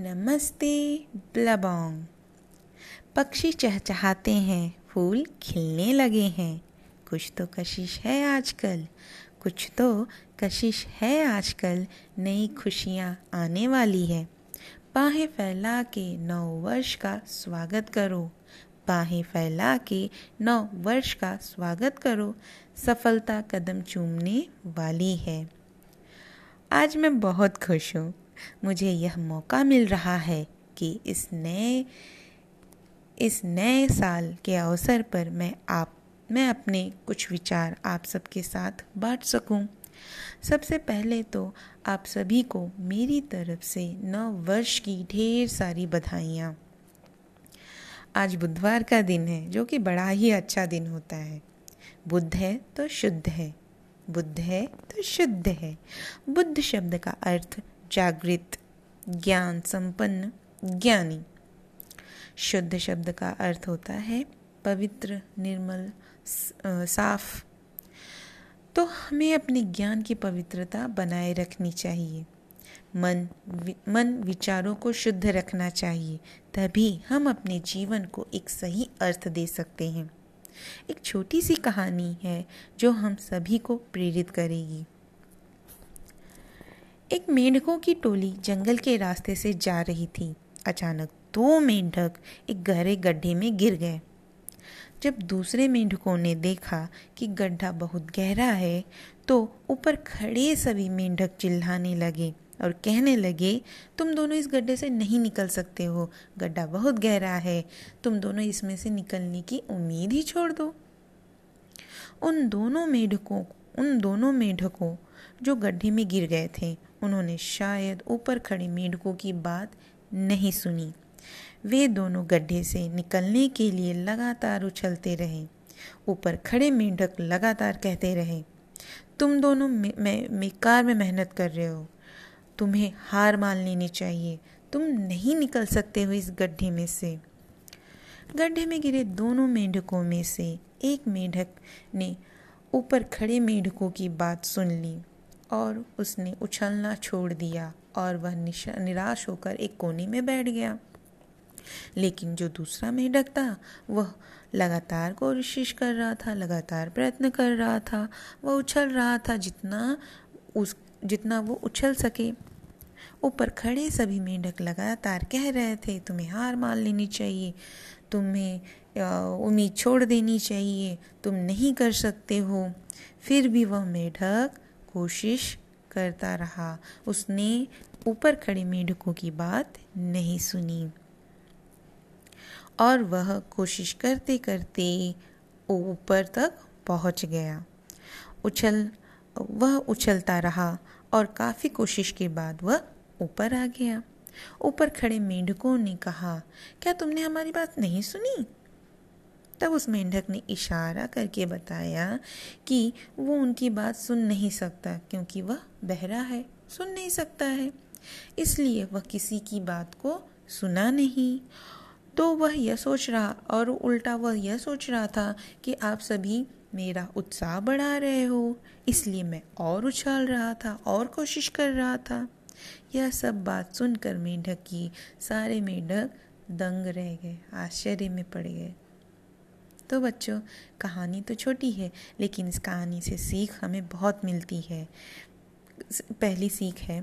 नमस्ते ब्लबोंग पक्षी चहचहाते हैं, फूल खिलने लगे हैं। कुछ तो कशिश है आजकल, कुछ तो कशिश है आजकल, नई खुशियाँ आने वाली है। बाहें फैला के नौ वर्ष का स्वागत करो। बाहें फैला के नौ वर्ष का स्वागत करो। सफलता कदम चूमने वाली है। आज मैं बहुत खुश हूँ। मुझे यह मौका मिल रहा है कि इस नए इस नए साल के अवसर पर मैं आप, मैं अपने कुछ विचार आप सबके साथ बांट सकूँ। सबसे पहले तो आप सभी को मेरी तरफ़ से नव वर्ष की ढेर सारी बधाइयाँ। आज बुधवार का दिन है, जो कि बड़ा ही अच्छा दिन होता है। बुद्ध है तो शुद्ध है, बुद्ध है तो शुद्ध है। बुद्ध शब्द का अर्थ जागृत ज्ञान संपन्न ज्ञानी। शुद्ध शब्द का अर्थ होता है पवित्र निर्मल साफ़। तो हमें अपने ज्ञान की पवित्रता बनाए रखनी चाहिए। मन वि, मन विचारों को शुद्ध रखना चाहिए। तभी हम अपने जीवन को एक सही अर्थ दे सकते हैं। एक छोटी सी कहानी है जो हम सभी को प्रेरित करेगी। एक मेंढकों की टोली जंगल के रास्ते से जा रही थी। अचानक दो मेंढक एक गहरे गड्ढे में गिर गए। जब दूसरे मेंढकों ने देखा कि गड्ढा बहुत गहरा है तो ऊपर खड़े सभी मेंढक चिल्लाने लगे और कहने लगे, तुम दोनों इस गड्ढे से नहीं निकल सकते हो। गड्ढा बहुत गहरा है। तुम दोनों इसमें से निकलने की उम्मीद ही छोड़ दो। उन दोनों मेढकों, उन दोनों मेढकों जो गड्ढे में गिर गए थे उन्होंने शायद ऊपर खड़े मेढकों की बात नहीं सुनी। वे दोनों गड्ढे से निकलने के लिए लगातार उछलते रहे। ऊपर खड़े मेंढक लगातार कहते रहे तुम दोनों में, कार में मेहनत कर रहे हो। तुम्हें हार मान लेनी चाहिए। तुम नहीं निकल सकते हो इस गड्ढे में से। गड्ढे में गिरे दोनों मेंढकों में से एक मेंढक ने ऊपर खड़े मेंढकों की बात सुन ली। और उसने उछलना छोड़ दिया और वह निराश होकर एक कोने में बैठ गया। लेकिन जो दूसरा मेढक था वह लगातार कोशिश कर रहा था, लगातार प्रयत्न कर रहा था। वह उछल रहा था जितना उस, जितना वो उछल सके। ऊपर खड़े सभी मेंढक लगातार कह रहे थे, तुम्हें हार मान लेनी चाहिए। तुम्हें उम्मीद छोड़ देनी चाहिए। तुम नहीं कर सकते हो। फिर भी वह मेढक कोशिश करता रहा। उसने ऊपर खड़े मेढकों की बात नहीं सुनी। और वह कोशिश करते करते ऊपर तक पहुँच गया। उछल, वह उछलता रहा और काफ़ी कोशिश के बाद वह ऊपर आ गया। ऊपर खड़े मेंढकों ने कहा, क्या तुमने हमारी बात नहीं सुनी? तब उस मेंढक ने इशारा करके बताया कि वो उनकी बात सुन नहीं सकता क्योंकि वह बहरा है, सुन नहीं सकता है। इसलिए वह किसी की बात को सुना नहीं। तो वह यह सोच रहा और उल्टा वह यह सोच रहा था कि आप सभी मेरा उत्साह बढ़ा रहे हो, इसलिए मैं और उछाल रहा था, और कोशिश कर रहा था। यह सब बात सुनकर मेढक की सारे मेढक दंग रह गए, आश्चर्य में पड़ गए। तो बच्चों, कहानी तो छोटी है, लेकिन इस कहानी से सीख हमें बहुत मिलती है। पहली सीख है,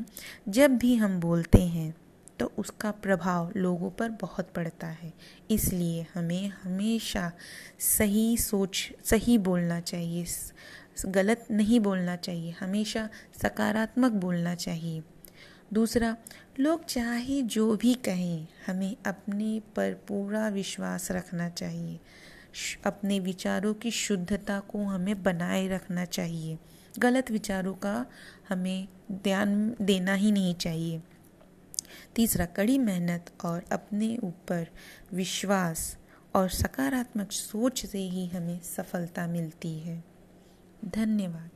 जब भी हम बोलते हैं तो उसका प्रभाव लोगों पर बहुत पड़ता है। इसलिए हमें हमेशा सही सोच, सही बोलना चाहिए गलत नहीं बोलना चाहिए, हमेशा सकारात्मक बोलना चाहिए। दूसरा, लोग चाहे जो भी कहें, हमें अपने पर पूरा विश्वास रखना चाहिए। अपने विचारों की शुद्धता को हमें बनाए रखना चाहिए। गलत विचारों का हमें ध्यान देना ही नहीं चाहिए। तीसरा, कड़ी मेहनत और अपने ऊपर विश्वास और सकारात्मक सोच से ही हमें सफलता मिलती है। धन्यवाद।